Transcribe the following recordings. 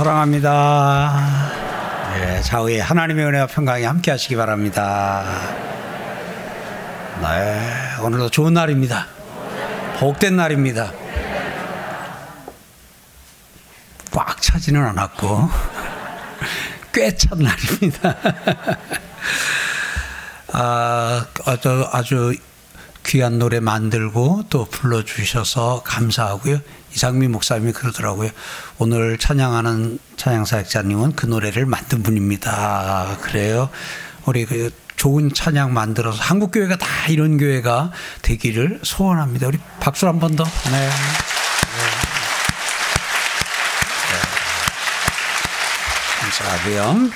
사랑합니다. 네, 좌우에 하나님의 은혜와 평강이 함께 하시기 바랍니다. 네, 오늘도 좋은 날입니다. 복된 날입니다. 꽉 차지는 않았고, 꽤 찬 날입니다. 아, 아주, 귀한 노래 만들고 또 불러주셔서 감사하고요. 이상미 목사님이 그러더라고요. 오늘 찬양하는 찬양사역자님은 그 노래를 만든 분입니다. 그래요. 우리 그 좋은 찬양 만들어서 한국 교회가 다 이런 교회가 되기를 소원합니다. 우리 박수 한 번 더. 네. 네. 감사하고요.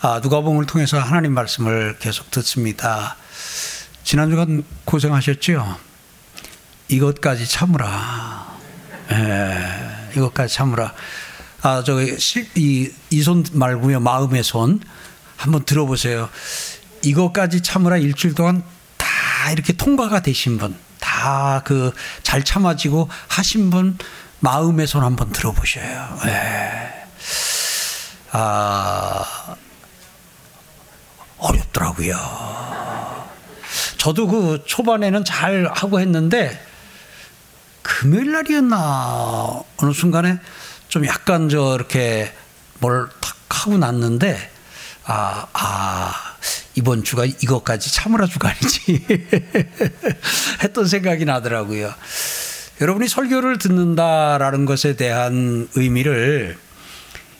아, 누가복음을 통해서 하나님 말씀을 계속 듣습니다. 지난주간 고생하셨죠? 이것까지 참으라. 예, 이것까지 참으라. 아, 저기, 이, 이 손 말고요. 마음의 손. 한번 들어보세요. 이것까지 참으라 일주일 동안 다 이렇게 통과가 되신 분, 다 그 잘 참아지고 하신 분, 마음의 손 한번 들어보셔요. 예. 아, 어렵더라고요. 저도 그 초반에는 잘 하고 했는데 금요일 날이었나 어느 순간에 좀 약간 저 이렇게 뭘 탁 하고 났는데 아, 아, 이번 주가 이것까지 참으라 아니지 했던 생각이 나더라고요. 여러분이 설교를 듣는다라는 것에 대한 의미를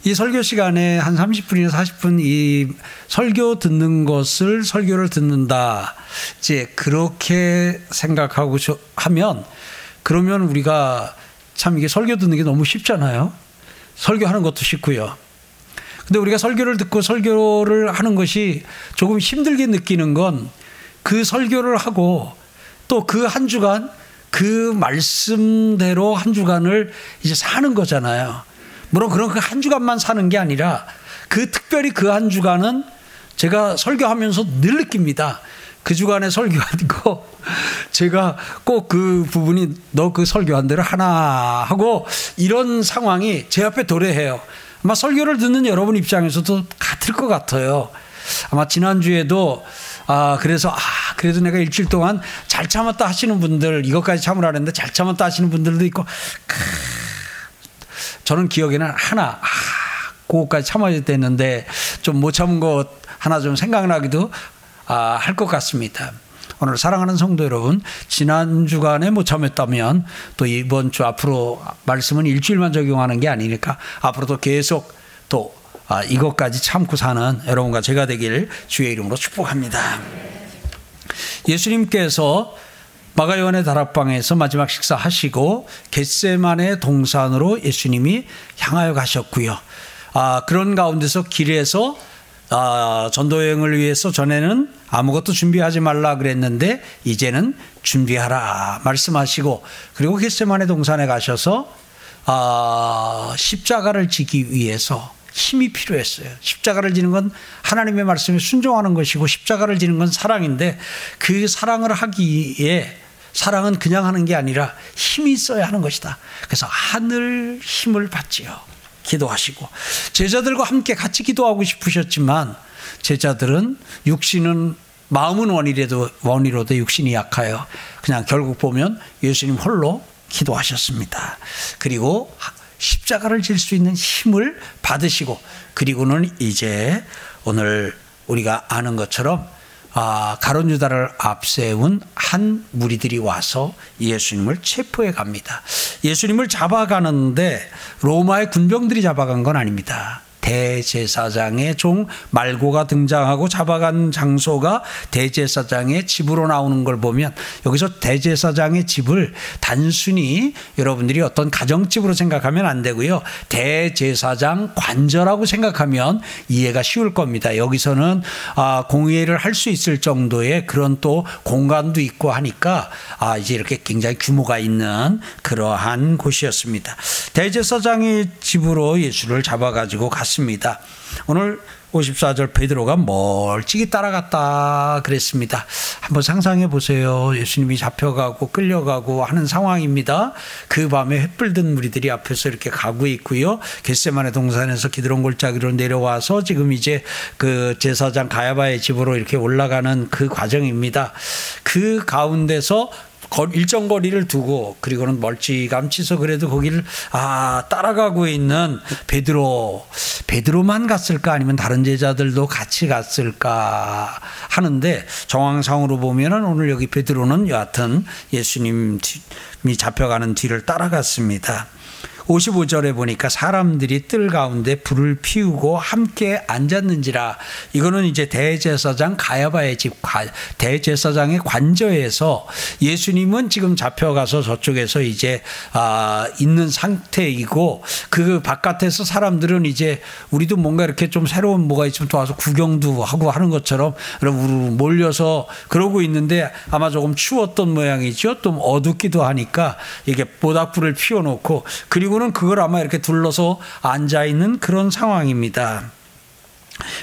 이 설교 시간에 한 30분이나 40분 이 설교 듣는 것을 설교를 듣는다. 이제 그렇게 생각하고 하면 그러면 우리가 참 이게 설교 듣는 게 너무 쉽잖아요. 설교하는 것도 쉽고요. 근데 우리가 설교를 듣고 설교를 하는 것이 조금 힘들게 느끼는 건 그 설교를 하고 또 그 한 주간 그 말씀대로 한 주간을 이제 사는 거잖아요. 물론 그런 그 한 주간만 사는 게 아니라 그 특별히 그 한 주간은 제가 설교하면서 늘 느낍니다. 그 주간에 설교한 거 제가 꼭 그 부분이 너 그 설교한 대로 하나 하고 이런 상황이 제 앞에 도래해요. 아마 설교를 듣는 여러분 입장에서도 같을 것 같아요. 아마 지난주에도 아, 그래서, 아, 그래도 내가 일주일 동안 잘 참았다 하시는 분들, 이것까지 참으라 했는데 잘 참았다 하시는 분들도 있고, 크, 저는 기억에는 하나, 아, 그거까지 참아야 됐는데 좀 못 참은 것 하나 좀 생각나기도 아, 할 것 같습니다. 오늘 사랑하는 성도 여러분, 지난 주간에 못 참았다면 또 이번 주 앞으로 말씀은 일주일만 적용하는 게 아니니까 앞으로도 계속 또 아, 이것까지 참고 사는 여러분과 제가 되길 주의 이름으로 축복합니다. 예수님께서 마가요한의 다락방에서 마지막 식사하시고 겟세만의 동산으로 예수님이 향하여 가셨고요. 아, 그런 가운데서 길에서 아, 전도 여행을 위해서 전에는 아무것도 준비하지 말라 그랬는데 이제는 준비하라 말씀하시고 그리고 겟세만의 동산에 가셔서 아, 십자가를 지기 위해서 힘이 필요했어요. 십자가를 지는 건 하나님의 말씀에 순종하는 것이고 십자가를 지는 건 사랑인데 그 사랑을 하기에 사랑은 그냥 하는 게 아니라 힘이 있어야 하는 것이다. 그래서 하늘 힘을 받지요. 기도하시고 제자들과 함께 같이 기도하고 싶으셨지만 제자들은 육신은 마음은 원이라도 원이로도 육신이 약하여 그냥 결국 보면 예수님 홀로 기도하셨습니다. 그리고 십자가를 질 수 있는 힘을 받으시고 그리고는 이제 오늘 우리가 아는 것처럼 아, 가론 유다를 앞세운 한 무리들이 와서 예수님을 체포해 갑니다. 예수님을 잡아가는데 로마의 군병들이 잡아간 건 아닙니다. 대제사장의 종 말고가 등장하고 잡아간 장소가 대제사장의 집으로 나오는 걸 보면 여기서 대제사장의 집을 단순히 여러분들이 어떤 가정집으로 생각하면 안 되고요. 대제사장 관저라고 생각하면 이해가 쉬울 겁니다. 여기서는 아, 공예를 할 수 있을 정도의 그런 또 공간도 있고 하니까 아, 이제 이렇게 굉장히 규모가 있는 그러한 곳이었습니다. 대제사장의 집으로 예수를 잡아가지고 갔습니다. 따라갔습니다. 오늘 54절 베드로가 멀찍이 따라갔다 그랬습니다. 한번 상상해 보세요. 예수님이 잡혀가고 끌려가고 하는 상황입니다. 그 밤에 횃불 든 무리들이 앞에서 이렇게 가고 있고요. 겟세만의 동산에서 기드론 골짜기로 내려와서 지금 이제 그 제사장 가야바의 집으로 이렇게 올라가는 그 과정입니다. 그 가운데서 일정 거리를 두고 그리고는 멀찌감치서 그래도 거기를 아 따라가고 있는 베드로 베드로만 갔을까 아니면 다른 제자들도 같이 갔을까 하는데 정황상으로 보면은 오늘 여기 베드로는 여하튼 예수님이 잡혀가는 뒤를 따라갔습니다. 55절에 보니까 사람들이 뜰 가운데 불을 피우고 함께 앉았는지라 이거는 이제 대제사장 가야바의 집 대제사장의 관저에서 예수님은 지금 잡혀가서 저쪽에서 이제 아 있는 상태이고 그 바깥에서 사람들은 이제 우리도 뭔가 이렇게 좀 새로운 뭐가 있으면 또 와서 구경도 하고 하는 것처럼 몰려서 그러고 있는데 아마 조금 추웠던 모양이죠. 좀 어둡기도 하니까 이게 모닥불을 피워놓고 그리고 그리고는 그걸 아마 이렇게 둘러서 앉아 있는 그런 상황입니다.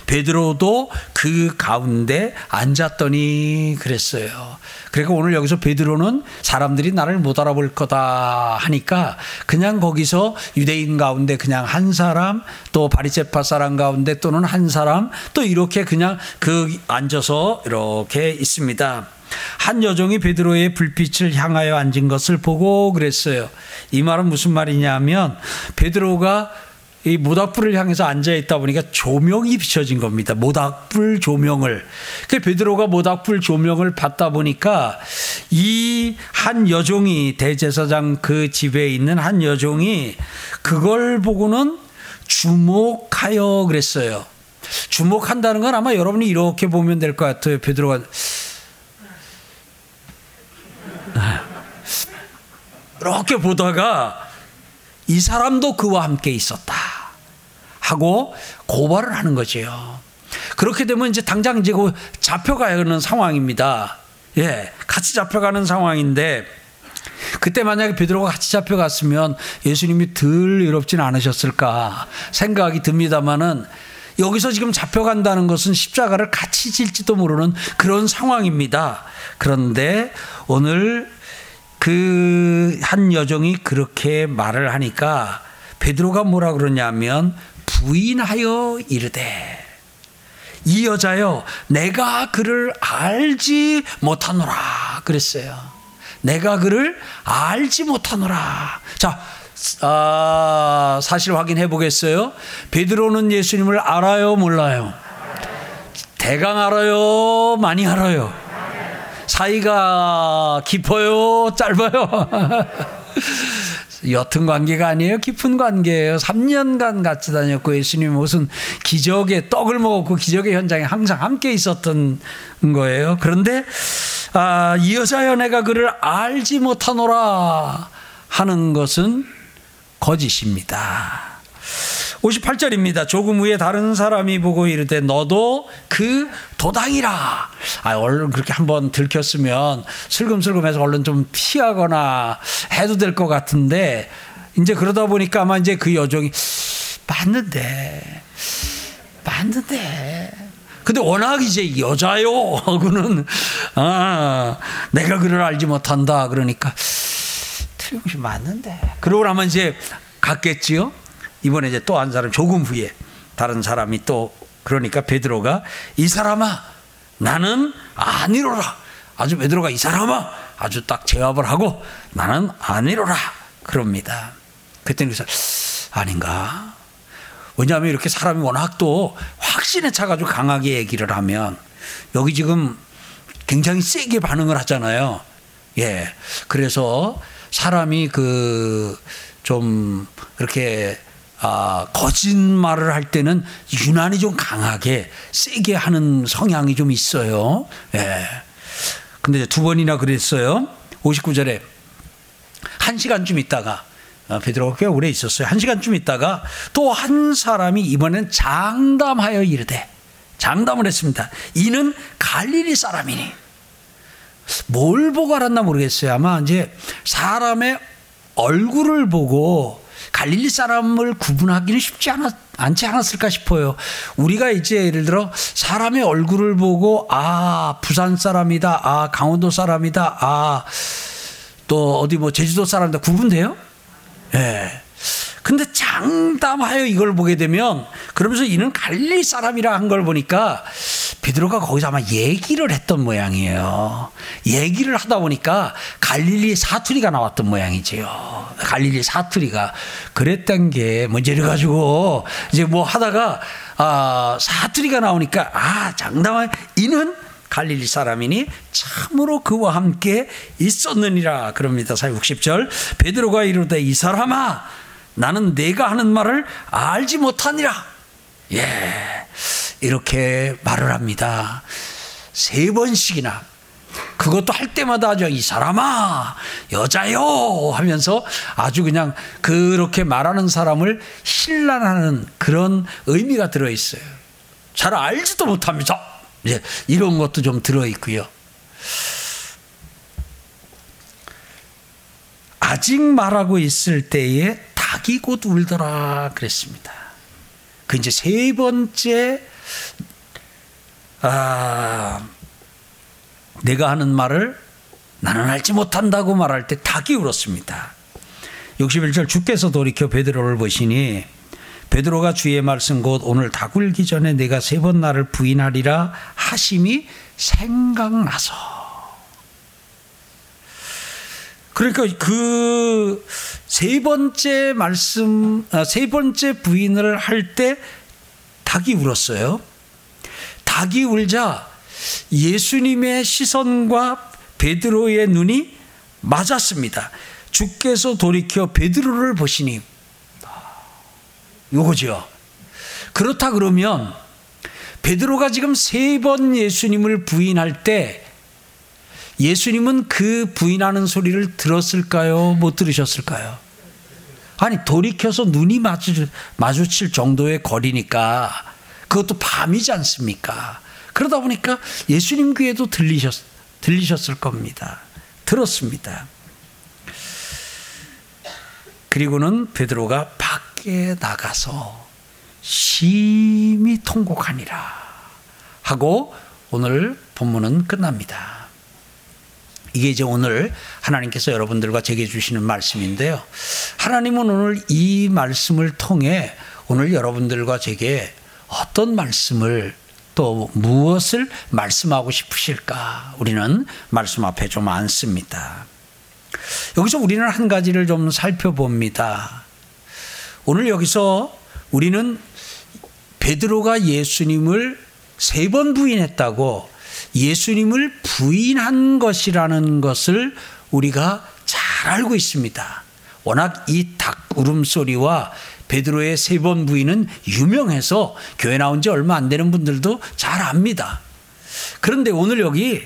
베드로도 그 가운데 앉았더니 그랬어요. 그러니까 오늘 여기서 베드로는 사람들이 나를 못 알아볼 거다 하니까 그냥 거기서 유대인 가운데 그냥 한 사람 또 바리세파 사람 가운데 또는 한 사람 또 이렇게 그냥 그 앉아서 이렇게 있습니다. 한 여종이 베드로의 불빛을 향하여 앉은 것을 보고 그랬어요. 이 말은 무슨 말이냐면 베드로가 이 모닥불을 향해서 앉아 있다 보니까 조명이 비춰진 겁니다. 모닥불 조명을. 그 베드로가 모닥불 조명을 받다 보니까 이 한 여종이 대제사장 그 집에 있는 한 여종이 그걸 보고는 주목하여 그랬어요. 주목한다는 건 아마 여러분이 이렇게 보면 될 것 같아요. 베드로가 이렇게 보다가 이 사람도 그와 함께 있었다 하고 고발을 하는 거지요. 그렇게 되면 이제 당장 이제 잡혀가는 상황입니다. 예, 같이 잡혀가는 상황인데 그때 만약에 베드로가 같이 잡혀갔으면 예수님이 덜 외롭진 않으셨을까 생각이 듭니다만은 여기서 지금 잡혀간다는 것은 십자가를 같이 질지도 모르는 그런 상황입니다. 그런데 오늘 그 한 여종이 그렇게 말을 하니까 베드로가 뭐라 그러냐면 부인하여 이르되 이 여자여 내가 그를 알지 못하노라 그랬어요. 내가 그를 알지 못하노라. 자, 아, 사실 확인해 보겠어요. 베드로는 예수님을 알아요, 몰라요? 대강 알아요, 많이 알아요. 사이가 깊어요, 짧아요? 옅은 관계가 아니에요. 깊은 관계예요. 3년간 같이 다녔고 예수님 무슨 기적의 떡을 먹었고 기적의 현장에 항상 함께 있었던 거예요. 그런데 아, 이 여자여 내가 그를 알지 못하노라 하는 것은 거짓입니다. 58절입니다. 조금 후에 다른 사람이 보고 이르되 너도 그 도당이라. 아, 얼른 그렇게 한번 들켰으면 슬금슬금해서 얼른 좀 피하거나 해도 될 것 같은데 이제 그러다 보니까 아마 이제 그 여종이 맞는데 맞는데 근데 워낙 이제 여자요 하고는 아 내가 그를 알지 못한다 그러니까 틀림없이 맞는데 그러고 나면 이제 갔겠지요 이번에 이제 또 한 사람 조금 후에 다른 사람이 또 그러니까 베드로가 이 사람아 나는 아니로라. 아주 베드로가 이 사람아 아주 딱 제압을 하고 나는 아니로라 그럽니다. 그때는 그래서 아닌가? 왜냐하면 이렇게 사람이 워낙 또 확신에 차가지고 강하게 얘기를 하면 여기 지금 굉장히 세게 반응을 하잖아요. 예. 그래서 사람이 그 좀 이렇게 아, 거짓말을 할 때는 유난히 좀 강하게 세게 하는 성향이 좀 있어요. 예. 근데 두 번이나 그랬어요. 59절에 한 시간쯤 있다가 어, 베드로가 꽤 오래 있었어요. 한 시간쯤 있다가 또 한 사람이 이번엔 장담하여 이르되 장담을 했습니다. 이는 갈릴리 사람이니 뭘 보고 알았나 모르겠어요. 아마 이제 사람의 얼굴을 보고 갈릴리 사람을 구분하기는 쉽지 않았, 않지 않았을까 싶어요. 우리가 이제 예를 들어 사람의 얼굴을 보고 아 부산 사람이다, 아 강원도 사람이다, 아 또 어디 뭐 제주도 사람이다 구분돼요? 예. 네. 근데 장담하여 이걸 보게 되면 그러면서 이는 갈릴리 사람이라 한 걸 보니까 베드로가 거기서 아마 얘기를 했던 모양이에요. 얘기를 하다 보니까 갈릴리 사투리가 나왔던 모양이지요. 갈릴리 사투리가 그랬던 게 이래 가지고 이제 뭐 하다가 아 사투리가 나오니까 아 장담하여 이는 갈릴리 사람이니 참으로 그와 함께 있었느니라 그럽니다. 60절 베드로가 이르되 이 사람아 나는 내가 하는 말을 알지 못하니라. 예. 이렇게 말을 합니다. 세 번씩이나. 그것도 할 때마다 아주 이 사람아, 여자요 하면서 아주 그냥 그렇게 말하는 사람을 신란하는 그런 의미가 들어 있어요. 잘 알지도 못합니다. 예, 이런 것도 좀 들어 있고요. 아직 말하고 있을 때에 닭이 곧 울더라 그랬습니다. 그 이제 세 번째 아 내가 하는 말을 나는 알지 못한다고 말할 때 닭이 울었습니다. 61절 주께서 돌이켜 베드로를 보시니 베드로가 주의 말씀 곧 오늘 닭 울기 전에 내가 세 번 나를 부인하리라 하심이 생각나서 그러니까 그 세 번째 말씀, 아, 세 번째 부인을 할 때 닭이 울었어요. 닭이 울자 예수님의 시선과 베드로의 눈이 맞았습니다. 주께서 돌이켜 베드로를 보시니 요거죠. 그렇다 그러면 베드로가 지금 세 번 예수님을 부인할 때 예수님은 그 부인하는 소리를 들었을까요? 못 들으셨을까요? 아니, 돌이켜서 눈이 마주, 마주칠 정도의 거리니까 그것도 밤이지 않습니까? 그러다 보니까 예수님 귀에도 들리셨, 들리셨을 겁니다. 들었습니다. 그리고는 베드로가 밖에 나가서 심히 통곡하니라 하고 오늘 본문은 끝납니다. 이게 이제 오늘 하나님께서 여러분들과 제게 주시는 말씀인데요. 하나님은 오늘 이 말씀을 통해 오늘 여러분들과 제게 어떤 말씀을 또 무엇을 말씀하고 싶으실까? 우리는 말씀 앞에 좀 앉습니다. 여기서 우리는 한 가지를 좀 살펴봅니다. 오늘 여기서 우리는 베드로가 예수님을 세 번 부인했다고 예수님을 부인한 것이라는 것을 우리가 잘 알고 있습니다. 워낙 이 닭 울음소리와 베드로의 세 번 부인은 유명해서 교회 나온 지 얼마 안 되는 분들도 잘 압니다. 그런데 오늘 여기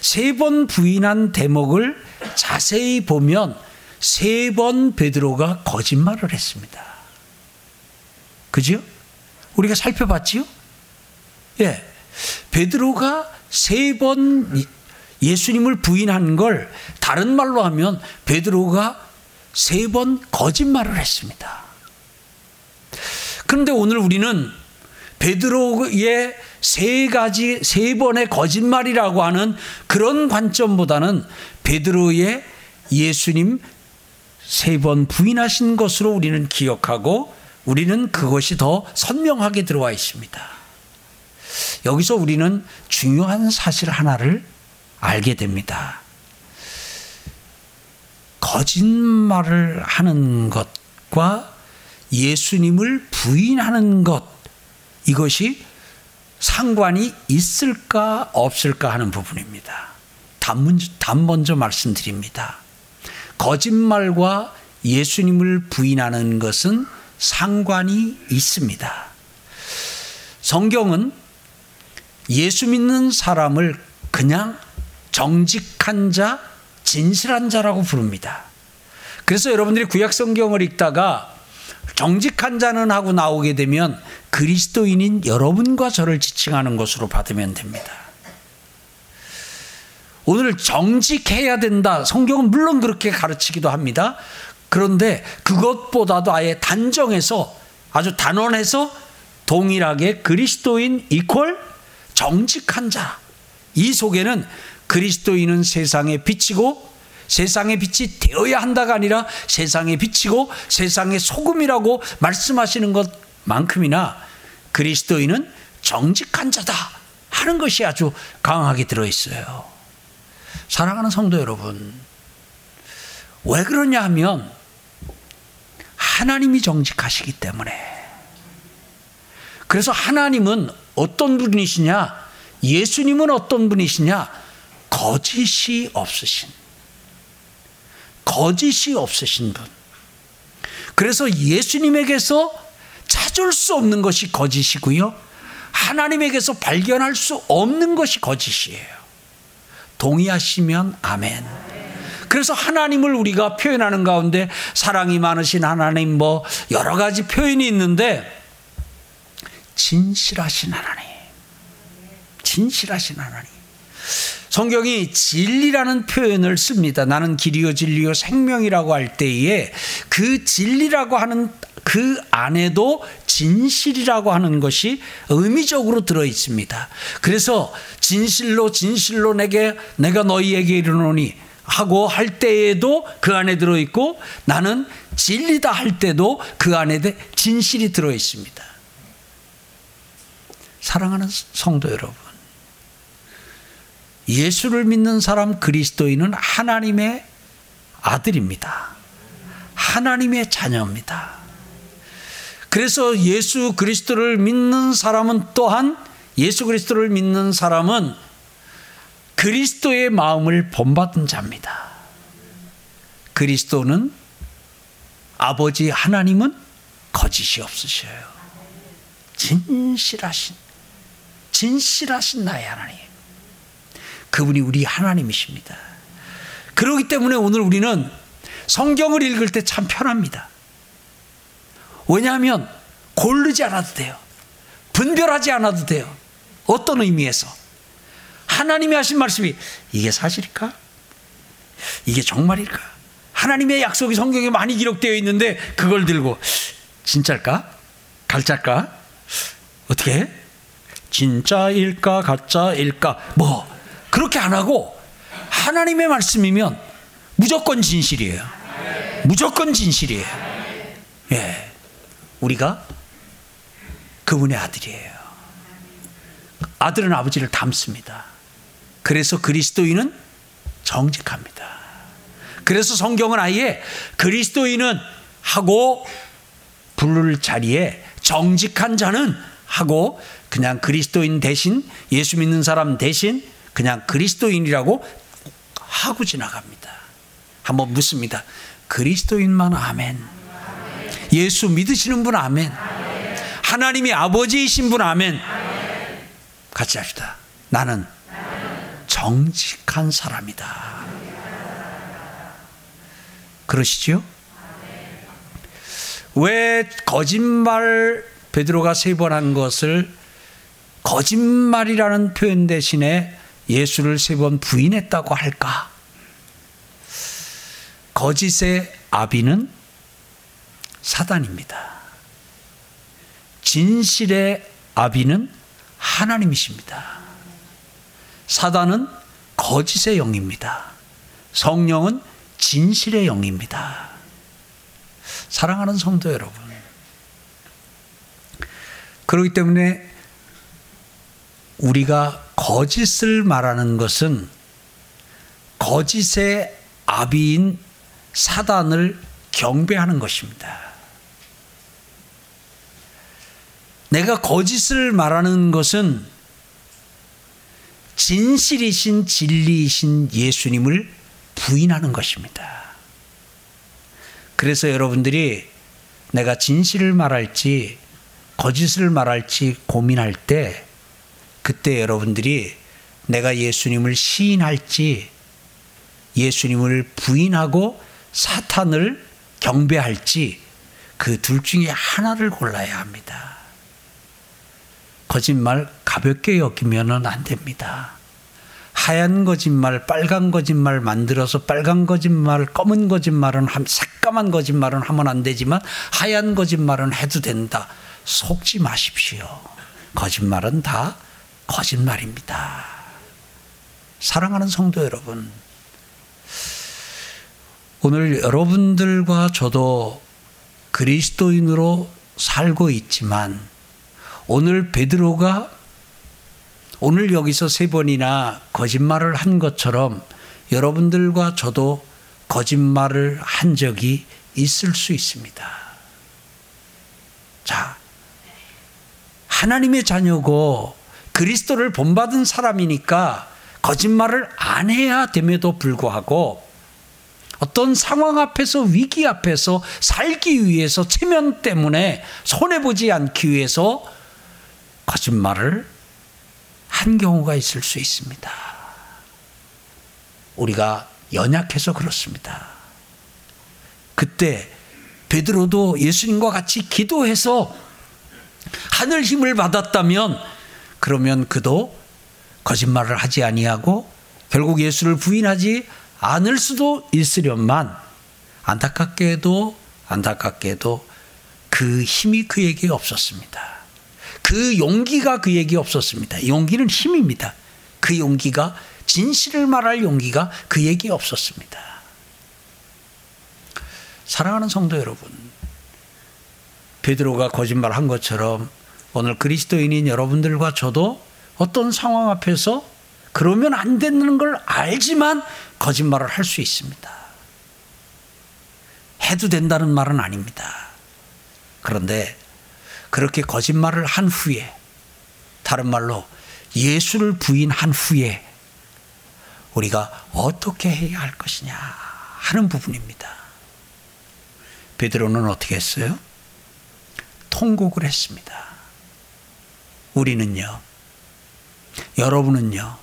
세 번 부인한 대목을 자세히 보면 세 번 베드로가 거짓말을 했습니다. 그죠? 우리가 살펴봤지요? 예. 베드로가 세 번 예수님을 부인한 걸 다른 말로 하면 베드로가 세 번 거짓말을 했습니다. 그런데 오늘 우리는 베드로의 세 가지 세 번의 거짓말이라고 하는 그런 관점보다는 베드로의 예수님 세 번 부인하신 것으로 우리는 기억하고 우리는 그것이 더 선명하게 들어와 있습니다. 여기서 우리는 중요한 사실 하나를 알게 됩니다. 거짓말을 하는 것과 예수님을 부인하는 것, 이것이 상관이 있을까 없을까 하는 부분입니다. 단 먼저 말씀드립니다. 거짓말과 예수님을 부인하는 것은 상관이 있습니다. 성경은 예수 믿는 사람을 그냥 정직한 자, 진실한 자라고 부릅니다. 그래서 여러분들이 구약 성경을 읽다가 정직한 자는 하고 나오게 되면 그리스도인인 여러분과 저를 지칭하는 것으로 받으면 됩니다. 오늘 정직해야 된다. 성경은 물론 그렇게 가르치기도 합니다. 그런데 그것보다도 아예 단정해서 아주 단언해서 동일하게 그리스도인 이퀄 정직한 자. 이 속에는 그리스도인은 세상에 비치고 세상의 빛이 되어야 한다가 아니라 세상에 비치고 세상의 소금이라고 말씀하시는 것만큼이나 그리스도인은 정직한 자다 하는 것이 아주 강하게 들어 있어요. 사랑하는 성도 여러분, 왜 그러냐 하면 하나님이 정직하시기 때문에 그래서 하나님은 어떤 분이시냐? 예수님은 어떤 분이시냐? 거짓이 없으신. 거짓이 없으신 분. 그래서 예수님에게서 찾을 수 없는 것이 거짓이고요. 하나님에게서 발견할 수 없는 것이 거짓이에요. 동의하시면 아멘. 그래서 하나님을 우리가 표현하는 가운데 사랑이 많으신 하나님 뭐 여러 가지 표현이 있는데 진실하신 하나님. 진실하신 하나님. 성경이 진리라는 표현을 씁니다. 나는 길이요 진리요 생명이라고 할 때에 그 진리라고 하는 그 안에도 진실이라고 하는 것이 의미적으로 들어 있습니다. 그래서 진실로 진실로 내게 내가 너희에게 이르노니 하고 할 때에도 그 안에 들어 있고 나는 진리다 할 때도 그 안에 진실이 들어 있습니다. 사랑하는 성도 여러분. 예수를 믿는 사람 그리스도인은 하나님의 아들입니다. 하나님의 자녀입니다. 그래서 예수 그리스도를 믿는 사람은 또한 예수 그리스도를 믿는 사람은 그리스도의 마음을 본받은 자입니다. 그리스도는 아버지 하나님은 거짓이 없으셔요. 진실하신 진실하신 나의 하나님. 그분이 우리 하나님이십니다. 그렇기 때문에 오늘 우리는 성경을 읽을 때 참 편합니다. 왜냐하면 고르지 않아도 돼요. 분별하지 않아도 돼요. 어떤 의미에서. 하나님이 하신 말씀이 이게 사실일까? 이게 정말일까? 하나님의 약속이 성경에 많이 기록되어 있는데 그걸 들고 진짜일까? 갈짜일까? 어떻게? 진짜일까 가짜일까 뭐 그렇게 안 하고 하나님의 말씀이면 무조건 진실이에요. 무조건 진실이에요. 예. 우리가 그분의 아들이에요. 아들은 아버지를 닮습니다. 그래서 그리스도인은 정직합니다. 그래서 성경은 아예 그리스도인은 하고 부를 자리에 정직한 자는 하고 그냥 그리스도인 대신 예수 믿는 사람 대신 그냥 그리스도인이라고 하고 지나갑니다. 한번 묻습니다. 그리스도인만 아멘. 예수 믿으시는 분 아멘. 하나님이 아버지이신 분 아멘. 같이 합시다. 나는 정직한 사람이다. 그러시죠? 왜 거짓말 베드로가 세 번 한 것을 거짓말이라는 표현 대신에 예수를 세 번 부인했다고 할까? 거짓의 아비는 사단입니다. 진실의 아비는 하나님이십니다. 사단은 거짓의 영입니다. 성령은 진실의 영입니다. 사랑하는 성도 여러분. 그렇기 때문에 우리가 거짓을 말하는 것은 거짓의 아비인 사단을 경배하는 것입니다. 내가 거짓을 말하는 것은 진실이신 진리이신 예수님을 부인하는 것입니다. 그래서 여러분들이 내가 진실을 말할지 거짓을 말할지 고민할 때 그때 여러분들이 내가 예수님을 시인할지 예수님을 부인하고 사탄을 경배할지 그 둘 중에 하나를 골라야 합니다. 거짓말 가볍게 여기면 안 됩니다. 하얀 거짓말, 빨간 거짓말 만들어서 빨간 거짓말, 검은 거짓말은 새까만 거짓말은 하면 안 되지만 하얀 거짓말은 해도 된다. 속지 마십시오. 거짓말은 다 거짓말입니다. 사랑하는 성도 여러분, 오늘 여러분들과 저도 그리스도인으로 살고 있지만 오늘 베드로가 오늘 여기서 세 번이나 거짓말을 한 것처럼 여러분들과 저도 거짓말을 한 적이 있을 수 있습니다. 자, 하나님의 자녀고 그리스도를 본받은 사람이니까 거짓말을 안 해야 됨에도 불구하고 어떤 상황 앞에서 위기 앞에서 살기 위해서 체면 때문에 손해보지 않기 위해서 거짓말을 한 경우가 있을 수 있습니다. 우리가 연약해서 그렇습니다. 그때 베드로도 예수님과 같이 기도해서 하늘 힘을 받았다면 그러면 그도 거짓말을 하지 아니하고 결국 예수를 부인하지 않을 수도 있으련만 안타깝게도 안타깝게도 그 힘이 그에게 없었습니다. 그 용기가 그에게 없었습니다. 용기는 힘입니다. 그 용기가 진실을 말할 용기가 그에게 없었습니다. 사랑하는 성도 여러분, 베드로가 거짓말 한 것처럼 오늘 그리스도인인 여러분들과 저도 어떤 상황 앞에서 그러면 안 되는 걸 알지만 거짓말을 할 수 있습니다. 해도 된다는 말은 아닙니다. 그런데 그렇게 거짓말을 한 후에 다른 말로 예수를 부인한 후에 우리가 어떻게 해야 할 것이냐 하는 부분입니다. 베드로는 어떻게 했어요? 통곡을 했습니다. 우리는요, 여러분은요,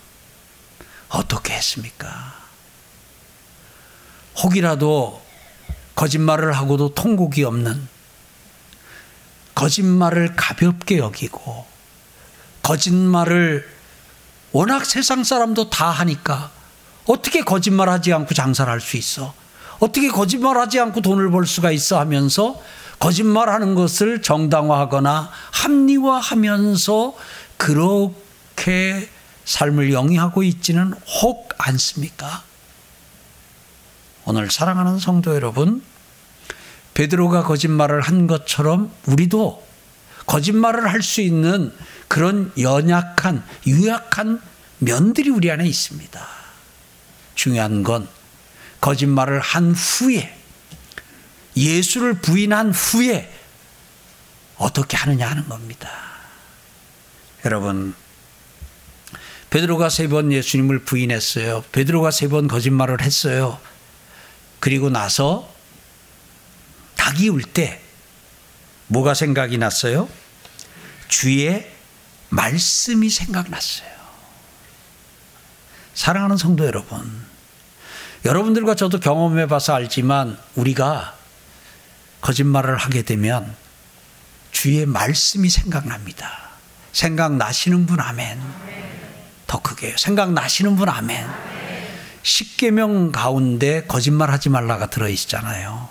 어떻게 했습니까? 혹이라도 거짓말을 하고도 통곡이 없는 거짓말을 가볍게 여기고 거짓말을 워낙 세상 사람도 다 하니까 어떻게 거짓말하지 않고 장사를 할 수 있어? 어떻게 거짓말하지 않고 돈을 벌 수가 있어 하면서 거짓말하는 것을 정당화하거나 합리화하면서 그렇게 삶을 영위하고 있지는 혹 않습니까? 오늘 사랑하는 성도 여러분, 베드로가 거짓말을 한 것처럼 우리도 거짓말을 할 수 있는 그런 연약한, 유약한 면들이 우리 안에 있습니다. 중요한 건 거짓말을 한 후에 예수를 부인한 후에 어떻게 하느냐 하는 겁니다. 여러분, 베드로가 세 번 예수님을 부인했어요. 베드로가 세 번 거짓말을 했어요. 그리고 나서 닭이 울 때 뭐가 생각이 났어요? 주의 말씀이 생각났어요. 사랑하는 성도 여러분, 여러분들과 저도 경험해 봐서 알지만 우리가 거짓말을 하게 되면 주의 말씀이 생각납니다. 생각나시는 분 아멘. 더 크게 생각나시는 분 아멘. 십계명 가운데 거짓말하지 말라가 들어 있잖아요.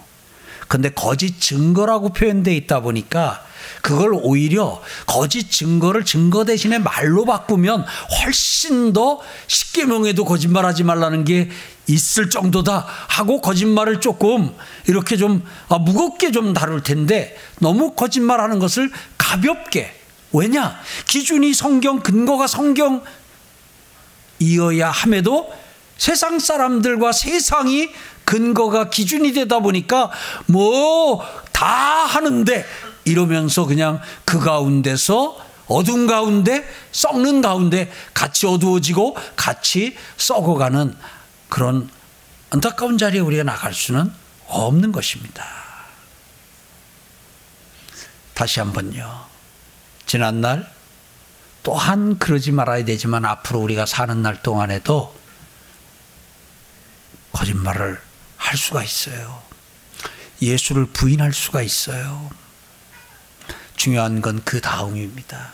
근데 거짓 증거라고 표현되어 있다 보니까 그걸 오히려 거짓 증거를 증거 대신에 말로 바꾸면 훨씬 더 십계명에도 거짓말하지 말라는 게 있을 정도다 하고 거짓말을 조금 이렇게 좀 아, 무겁게 좀 다룰 텐데 너무 거짓말하는 것을 가볍게. 왜냐? 기준이 성경 근거가 성경 이어야 함에도 세상 사람들과 세상이 근거가 기준이 되다 보니까 뭐 다 하는데 이러면서 그냥 그 가운데서 어둠 가운데 썩는 가운데 같이 어두워지고 같이 썩어가는 그런 안타까운 자리에 우리가 나갈 수는 없는 것입니다. 다시 한번요. 지난날 또한 그러지 말아야 되지만 앞으로 우리가 사는 날 동안에도 거짓말을 할 수가 있어요. 예수를 부인할 수가 있어요. 중요한 건 그 다음입니다.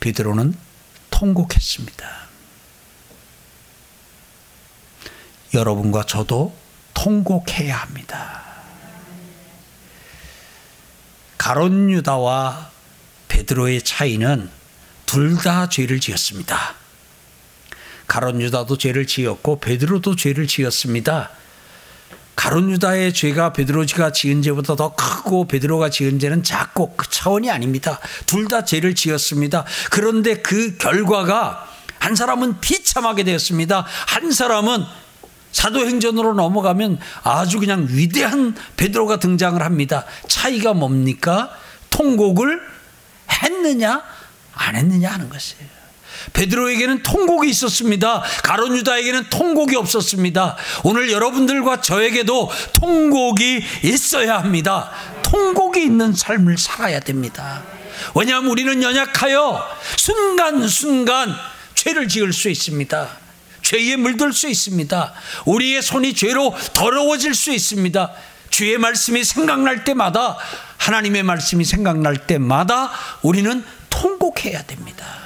베드로는 통곡했습니다. 여러분과 저도 통곡해야 합니다. 가론 유다와 베드로의 차이는 둘 다 죄를 지었습니다. 가론 유다도 죄를 지었고 베드로도 죄를 지었습니다. 가론 유다의 죄가 베드로가 지은 죄보다 더 크고 베드로가 지은 죄는 작고 그 차원이 아닙니다. 둘 다 죄를 지었습니다. 그런데 그 결과가 한 사람은 비참하게 되었습니다. 한 사람은 사도행전으로 넘어가면 아주 그냥 위대한 베드로가 등장을 합니다. 차이가 뭡니까? 통곡을 했느냐 안 했느냐 하는 것이에요. 베드로에게는 통곡이 있었습니다. 가론 유다에게는 통곡이 없었습니다. 오늘 여러분들과 저에게도 통곡이 있어야 합니다. 통곡이 있는 삶을 살아야 됩니다. 왜냐하면 우리는 연약하여 순간순간 죄를 지을 수 있습니다. 죄에 물들 수 있습니다. 우리의 손이 죄로 더러워질 수 있습니다. 주의 말씀이 생각날 때마다 하나님의 말씀이 생각날 때마다 우리는 통곡해야 됩니다.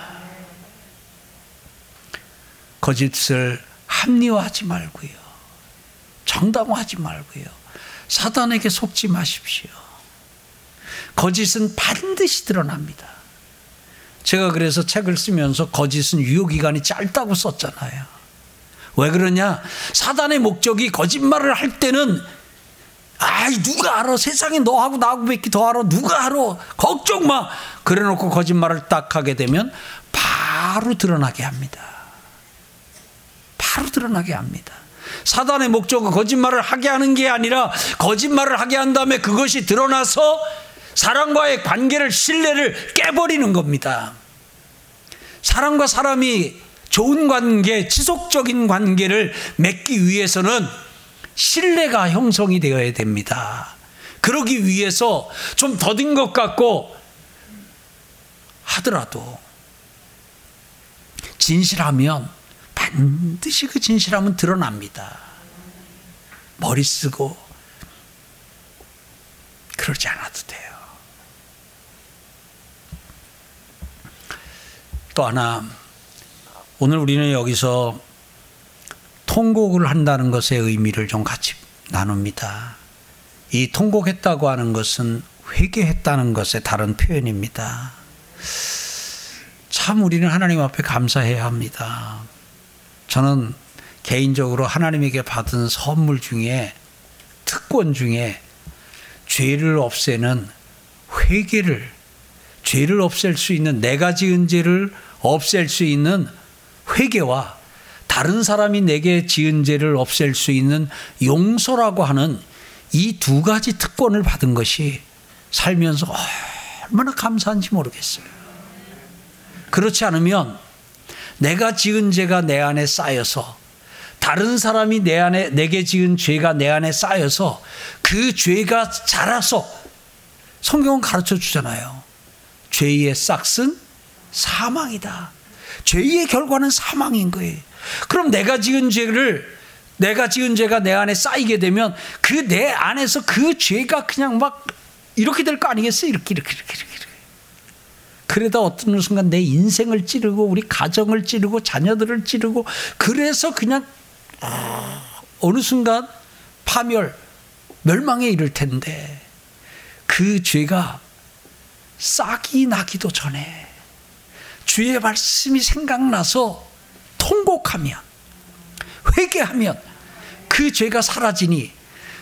거짓을 합리화하지 말고요. 정당화하지 말고요. 사단에게 속지 마십시오. 거짓은 반드시 드러납니다. 제가 그래서 책을 쓰면서 거짓은 유효기간이 짧다고 썼잖아요. 왜 그러냐? 사단의 목적이 거짓말을 할 때는 아이 누가 알아 세상에 너하고 나하고 밖에 더 알아 누가 알아 걱정 마 그래 놓고 거짓말을 딱 하게 되면 바로 드러나게 합니다 바로 드러나게 합니다 사단의 목적은 거짓말을 하게 하는 게 아니라 거짓말을 하게 한 다음에 그것이 드러나서 사람과의 관계를 신뢰를 깨버리는 겁니다 사람과 사람이 좋은 관계 지속적인 관계를 맺기 위해서는 신뢰가 형성이 되어야 됩니다. 그러기 위해서 좀 더딘 것 같고 하더라도 진실하면 반드시 그 진실함은 드러납니다. 머리 쓰고 그러지 않아도 돼요. 또 하나 오늘 우리는 여기서 통곡을 한다는 것의 의미를 좀 같이 나눕니다. 이 통곡했다고 하는 것은 회개했다는 것의 다른 표현입니다. 참 우리는 하나님 앞에 감사해야 합니다. 저는 개인적으로 하나님에게 받은 선물 중에 특권 중에 죄를 없애는 회개를 죄를 없앨 수 있는 내가 지은 죄를 없앨 수 있는 회개와 다른 사람이 내게 지은 죄를 없앨 수 있는 용서라고 하는 이 두 가지 특권을 받은 것이 살면서 얼마나 감사한지 모르겠어요. 그렇지 않으면 내가 지은 죄가 내 안에 쌓여서 다른 사람이 내 안에 내게 지은 죄가 내 안에 쌓여서 그 죄가 자라서 성경은 가르쳐 주잖아요. 죄의 싹은 사망이다. 죄의 결과는 사망인 거예요. 그럼 내가 지은 죄를 내가 지은 죄가 내 안에 쌓이게 되면 그 내 안에서 그 죄가 그냥 막 이렇게 될 거 아니겠어요? 이렇게 이렇게 이렇게. 그러다 어떤 순간 내 인생을 찌르고 우리 가정을 찌르고 자녀들을 찌르고 그래서 그냥 어느 순간 파멸 멸망에 이를 텐데 그 죄가 싹이 나기도 전에 주의 말씀이 생각나서 통곡하면 회개하면 그 죄가 사라지니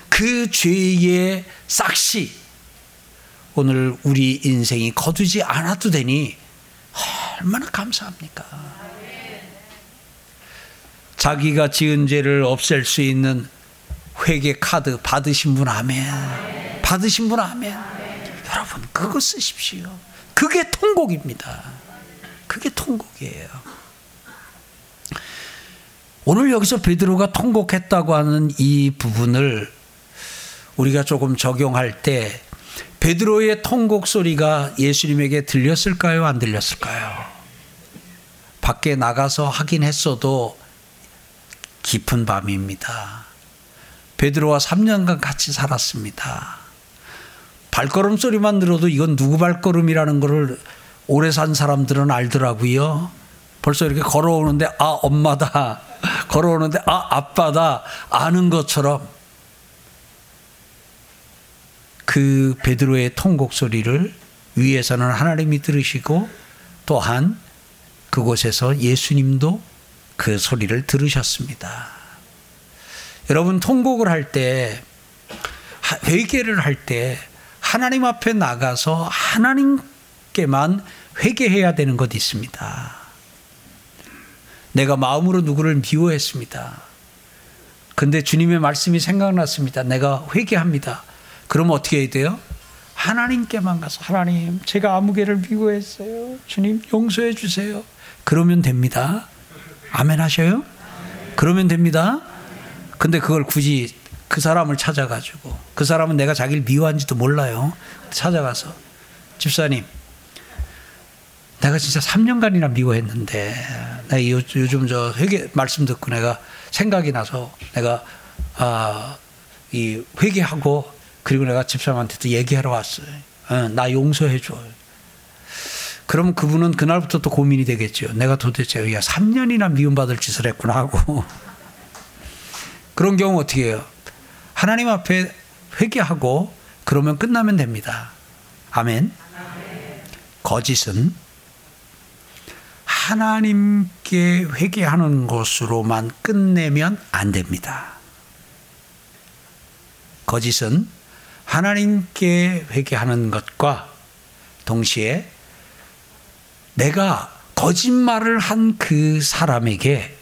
그 죄의 싹시 오늘 우리 인생이 거두지 않아도 되니 얼마나 감사합니까? 자기가 지은 죄를 없앨 수 있는 회개 카드 받으신 분 아멘. 받으신 분 아멘. 여러분 그거 쓰십시오. 그게 통곡입니다. 그게 통곡이에요. 오늘 여기서 베드로가 통곡했다고 하는 이 부분을 우리가 조금 적용할 때 베드로의 통곡 소리가 예수님에게 들렸을까요? 안 들렸을까요? 밖에 나가서 하긴 했어도 깊은 밤입니다. 베드로와 3년간 같이 살았습니다. 발걸음 소리만 들어도 이건 누구 발걸음이라는 것을 오래 산 사람들은 알더라고요. 벌써 이렇게 걸어오는데 아 엄마다 걸어오는데 아 아빠다 아는 것처럼 그 베드로의 통곡 소리를 위에서는 하나님이 들으시고 또한 그곳에서 예수님도 그 소리를 들으셨습니다. 여러분 통곡을 할 때 회개를 할 때 하나님 앞에 나가서 하나님께만 회개해야 되는 것 있습니다. 내가 마음으로 누구를 미워했습니다. 근데 주님의 말씀이 생각났습니다. 내가 회개합니다. 그러면 어떻게 해야 돼요? 하나님께만 가서 하나님 제가 아무개를 미워했어요. 주님 용서해 주세요. 그러면 됩니다. 아멘 하셔요? 그러면 됩니다. 근데 그걸 굳이 그 사람을 찾아가지고 그 사람은 내가 자기를 미워한지도 몰라요. 찾아가서 집사님 내가 진짜 3년간이나 미워했는데 내가 요즘 저 회개 말씀 듣고 내가 생각이 나서 내가 아, 이 회개하고 그리고 내가 집사람한테도 얘기하러 왔어요. 어, 나 용서해 줘. 그럼 그분은 그날부터 또 고민이 되겠죠. 내가 도대체 야 3년이나 미움받을 짓을 했구나 하고 그런 경우 어떻게 해요? 하나님 앞에 회개하고 그러면 끝나면 됩니다. 아멘. 거짓은 하나님께 회개하는 것으로만 끝내면 안 됩니다. 거짓은 하나님께 회개하는 것과 동시에 내가 거짓말을 한 그 사람에게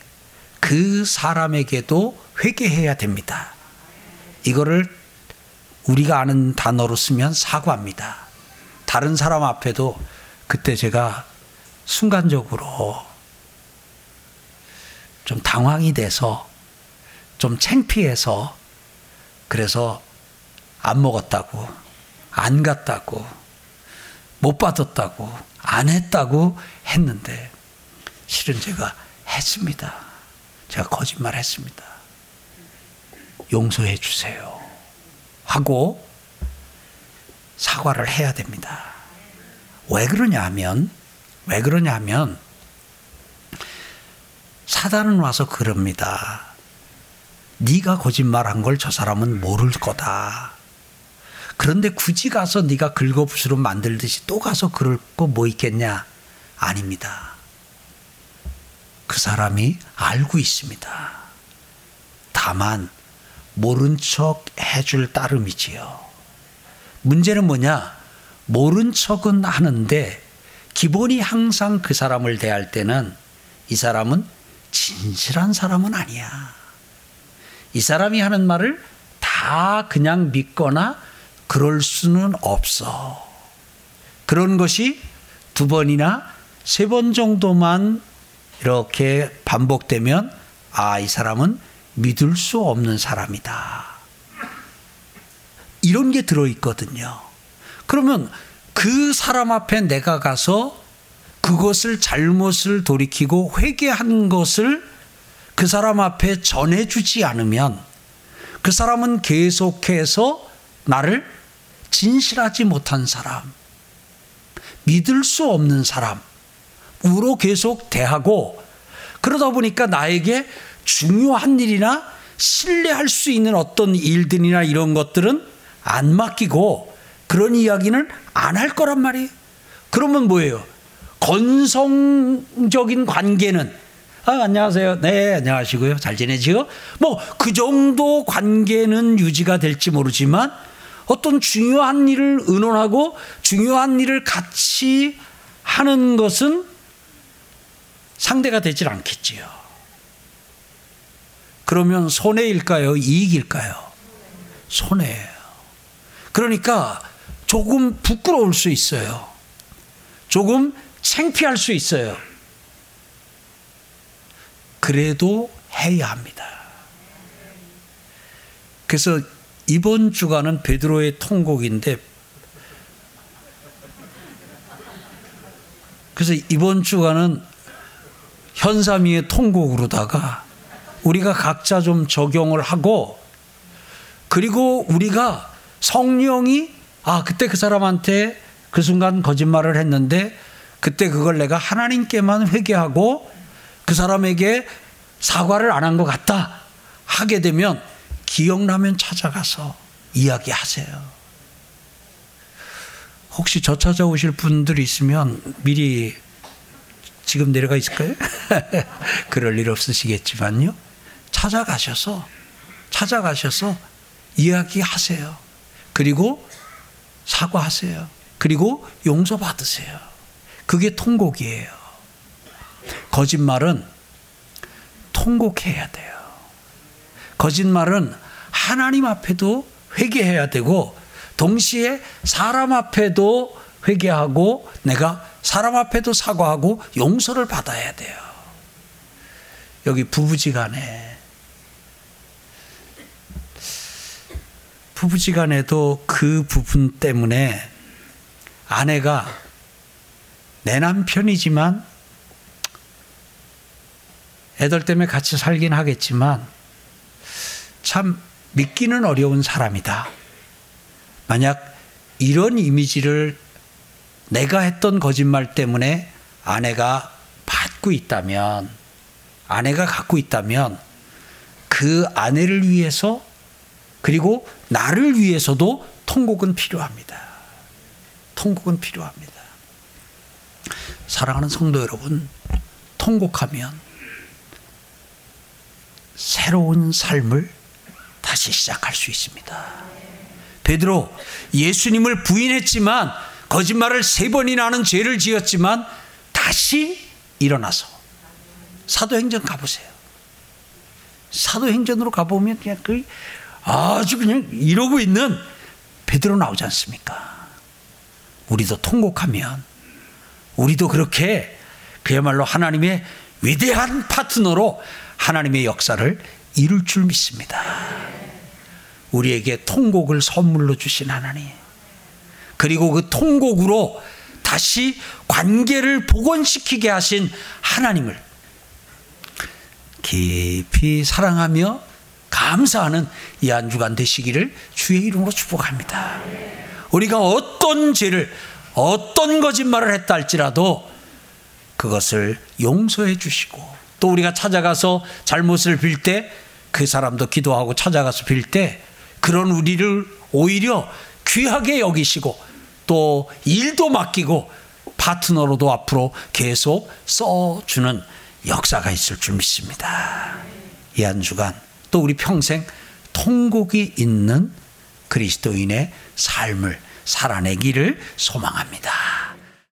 그 사람에게도 회개해야 됩니다. 이거를 우리가 아는 단어로 쓰면 사과입니다. 다른 사람 앞에도 그때 제가 순간적으로 좀 당황이 돼서 좀 창피해서 그래서 안 먹었다고 안 갔다고 못 받았다고 안 했다고 했는데 실은 제가 했습니다. 제가 거짓말 했습니다. 용서해 주세요. 하고 사과를 해야 됩니다. 왜 그러냐 하면, 왜 그러냐 하면, 사단은 와서 그럽니다. 네가 거짓말한 걸 저 사람은 모를 거다. 그런데 굳이 가서 네가 긁어부스럼 만들듯이 또 가서 그럴 거 뭐 있겠냐? 아닙니다. 그 사람이 알고 있습니다. 다만 모른 척 해줄 따름이지요. 문제는 뭐냐? 모른 척은 하는데 기본이 항상 그 사람을 대할 때는 이 사람은 진실한 사람은 아니야. 이 사람이 하는 말을 다 그냥 믿거나 그럴 수는 없어. 그런 것이 두 번이나 세 번 정도만 이렇게 반복되면 아, 이 사람은 믿을 수 없는 사람이다. 이런 게 들어있거든요. 그러면 그 사람 앞에 내가 가서 그것을 잘못을 돌이키고 회개한 것을 그 사람 앞에 전해주지 않으면 그 사람은 계속해서 나를 진실하지 못한 사람, 믿을 수 없는 사람으로 계속 대하고 그러다 보니까 나에게 중요한 일이나 신뢰할 수 있는 어떤 일들이나 이런 것들은 안 맡기고 그런 이야기는 안 할 거란 말이에요. 그러면 뭐예요? 건성적인 관계는 아, 안녕하세요. 네, 안녕하시고요. 잘 지내지요? 뭐, 그 정도 관계는 유지가 될지 모르지만 어떤 중요한 일을 의논하고 중요한 일을 같이 하는 것은 상대가 되질 않겠지요. 그러면 손해일까요? 이익일까요? 손해예요. 그러니까 조금 부끄러울 수 있어요. 조금 창피할 수 있어요. 그래도 해야 합니다. 그래서 이번 주간은 베드로의 통곡인데 그래서 이번 주간은 현삼이의 통곡으로다가 우리가 각자 좀 적용을 하고 그리고 우리가 성령이 아 그때 그 사람한테 그 순간 거짓말을 했는데 그때 그걸 내가 하나님께만 회개하고 그 사람에게 사과를 안 한 것 같다 하게 되면 기억나면 찾아가서 이야기하세요. 혹시 저 찾아오실 분들이 있으면 미리 지금 내려가 있을까요? 그럴 일 없으시겠지만요. 찾아가셔서 찾아가셔서 이야기하세요. 그리고 사과하세요. 그리고 용서받으세요. 그게 통곡이에요. 거짓말은 통곡해야 돼요. 거짓말은 하나님 앞에도 회개해야 되고 동시에 사람 앞에도 회개하고 내가 사람 앞에도 사과하고 용서를 받아야 돼요. 여기 부부지간에 부부지간에도 그 부분 때문에 아내가 내 남편이지만 애들 때문에 같이 살긴 하겠지만 참 믿기는 어려운 사람이다. 만약 이런 이미지를 내가 했던 거짓말 때문에 아내가 받고 있다면, 아내가 갖고 있다면 그 아내를 위해서 그리고 나를 위해서도 통곡은 필요합니다. 통곡은 필요합니다. 사랑하는 성도 여러분, 통곡하면 새로운 삶을 다시 시작할 수 있습니다. 베드로 예수님을 부인했지만 거짓말을 세 번이나 하는 죄를 지었지만 다시 일어나서 사도행전 가보세요. 사도행전으로 가보면 그냥 그 아주 그냥 이러고 있는 베드로 나오지 않습니까? 우리도 통곡하면 우리도 그렇게 그야말로 하나님의 위대한 파트너로 하나님의 역사를 이룰 줄 믿습니다. 우리에게 통곡을 선물로 주신 하나님. 그리고 그 통곡으로 다시 관계를 복원시키게 하신 하나님을 깊이 사랑하며 감사하는 이 한 주간 되시기를 주의 이름으로 축복합니다. 우리가 어떤 죄를 어떤 거짓말을 했다 할지라도 그것을 용서해 주시고 또 우리가 찾아가서 잘못을 빌 때 그 사람도 기도하고 찾아가서 빌 때 그런 우리를 오히려 귀하게 여기시고 또 일도 맡기고 파트너로도 앞으로 계속 써주는 역사가 있을 줄 믿습니다. 이 한 주간 또 우리 평생 통곡이 있는 그리스도인의 삶을 살아내기를 소망합니다.